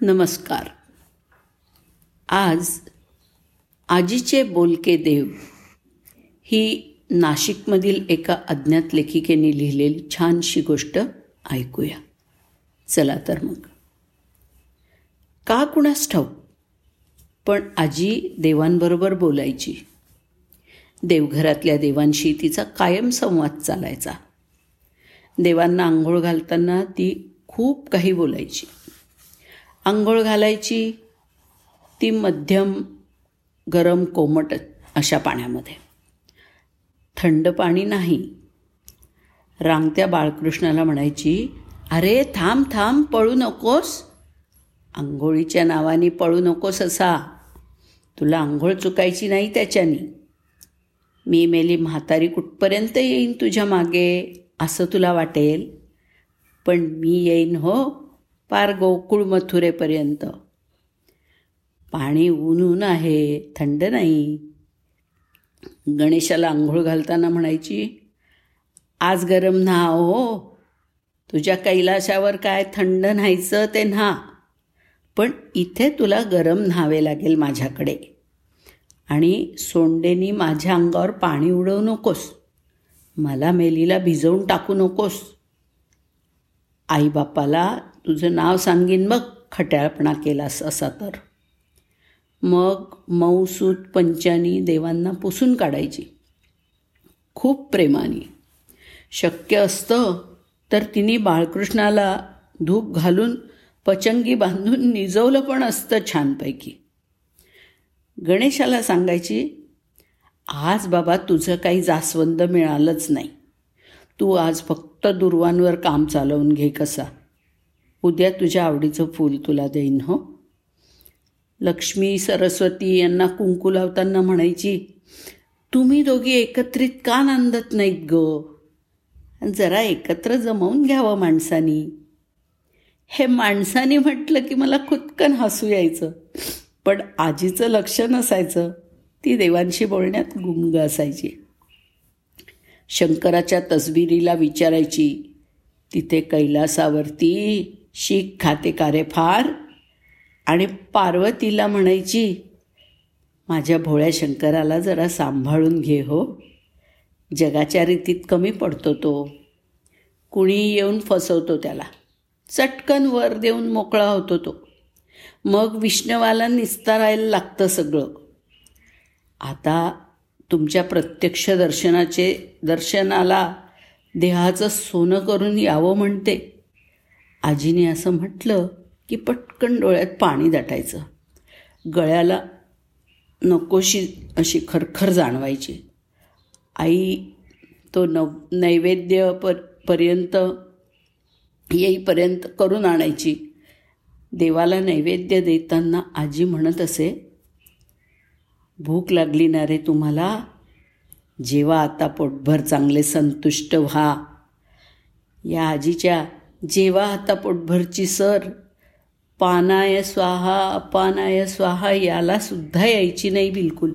नमस्कार. आज आजीचे बोलके देव ही नाशिकमधील एका अज्ञात लेखिकेने लिहिलेली छानशी गोष्ट ऐकूया. चला तर मग. का कुणास ठाऊक? पण आजी देवांबरोबर बोलायची. देवघरातल्या देवांशी तिचा कायम संवाद चालायचा. देवांना आंघोळ घालताना ती खूप काही बोलायची. आंघोळ घालायची ती मध्यम गरम कोमट अशा पाण्यामध्ये. थंड पाणी नाही. रांगत्या बाळकृष्णाला म्हणायची अरे थांब थांब पळू नकोस. आंघोळीच्या नावाने पळू नकोस असा. तुला आंघोळ चुकायची नाही त्याच्यानी. मी मेली म्हातारी कुठपर्यंत येईन तुझ्या मागे? असं तुला वाटेल. पण मी येईन हो. पार गोकुळ मथुरेपर्यंत. पाणी ऊन ऊन आहे थंड नाही. गणेशाला आंघोळ घालताना म्हणायची आज गरम न्हा हो तुझ्या कैलाशावर काय थंड न्हायचं ते न्हा. पण इथे तुला गरम न्हावे लागेल माझ्याकडे. आणि सोंडेनी माझ्या अंगावर पाणी उडवू नकोस. मला मेलीला भिजवून टाकू नकोस. आईबापाला तुझं नाव सांगीन मग खट्याळपणा केलास असा तर. मग मऊसूत पंचानी देवांना पुसून काढायची. खूप प्रेमाने. शक्य असतं तर तिने बाळकृष्णाला धूप घालून पचंगी बांधून निजवलं पण असतं छानपैकी. गणेशाला सांगायची आज बाबा तुझं काही जास्वंद मिळालंच नाही. तू आज फक्त दुर्वांवर काम चालवून घे कसा. उद्या तुझ्या आवडीचं फूल तुला देईन हो? लक्ष्मी सरस्वती यांना कुंकू लावताना म्हणायची तुम्ही दोघी एकत्रित का नांदत नाहीत ग? जरा एकत्र जमवून घ्यावं माणसानी. हे माणसानी म्हटलं की मला खुदकन हसू यायचं पण आजीचं लक्ष नसायचं. ती देवांशी बोलण्यात गुंग असायची शंकराच्या तसबिरीला विचारायची तिथे कैलासावरती शीख खाते कारे फार. आणि पार्वतीला म्हणायची माझ्या भोळ्या शंकराला जरा सांभाळून घे हो. जगाच्या रीतीत कमी पडतो तो. कुणी येऊन फसवतो त्याला. चटकन वर देऊन मोकळा होतो तो. मग विष्णवाला निस्तारायला लागतं सगळं. आता तुमच्या प्रत्यक्ष दर्शनाचे दर्शनाला देहाचं सोनं करून यावं म्हणते. आजीने असं म्हटलं की पटकन डोळ्यात पाणी दाटायचं. गळ्याला नकोशी अशी खरखर जाणवायची. आई तो नव नैवेद्य पर पर्यंत येईपर्यंत करून आणायची. देवाला नैवेद्य देताना आजी म्हणत असे भूक लागली ना रे तुम्हाला? जेव्हा आता पोटभर चांगले संतुष्ट व्हा. या आजीच्या जेव्हा आता पोटभरची सर पानाय स्वाहा अपानाय स्वाहा याला सुद्धा यायची नाही बिलकुल.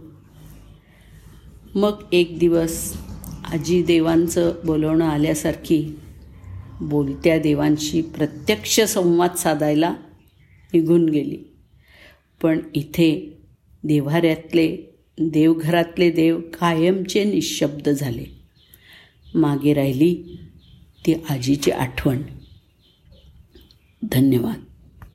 मग एक दिवस आजी देवांचं बोलवणं आल्यासारखी बोलत्या देवांशी प्रत्यक्ष संवाद साधायला निघून गेली. पण इथे देवाऱ्यातले देवघरातले देव कायमचे निशब्द झाले. मागे राहिली ती आजीची आठवण. धन्यवाद.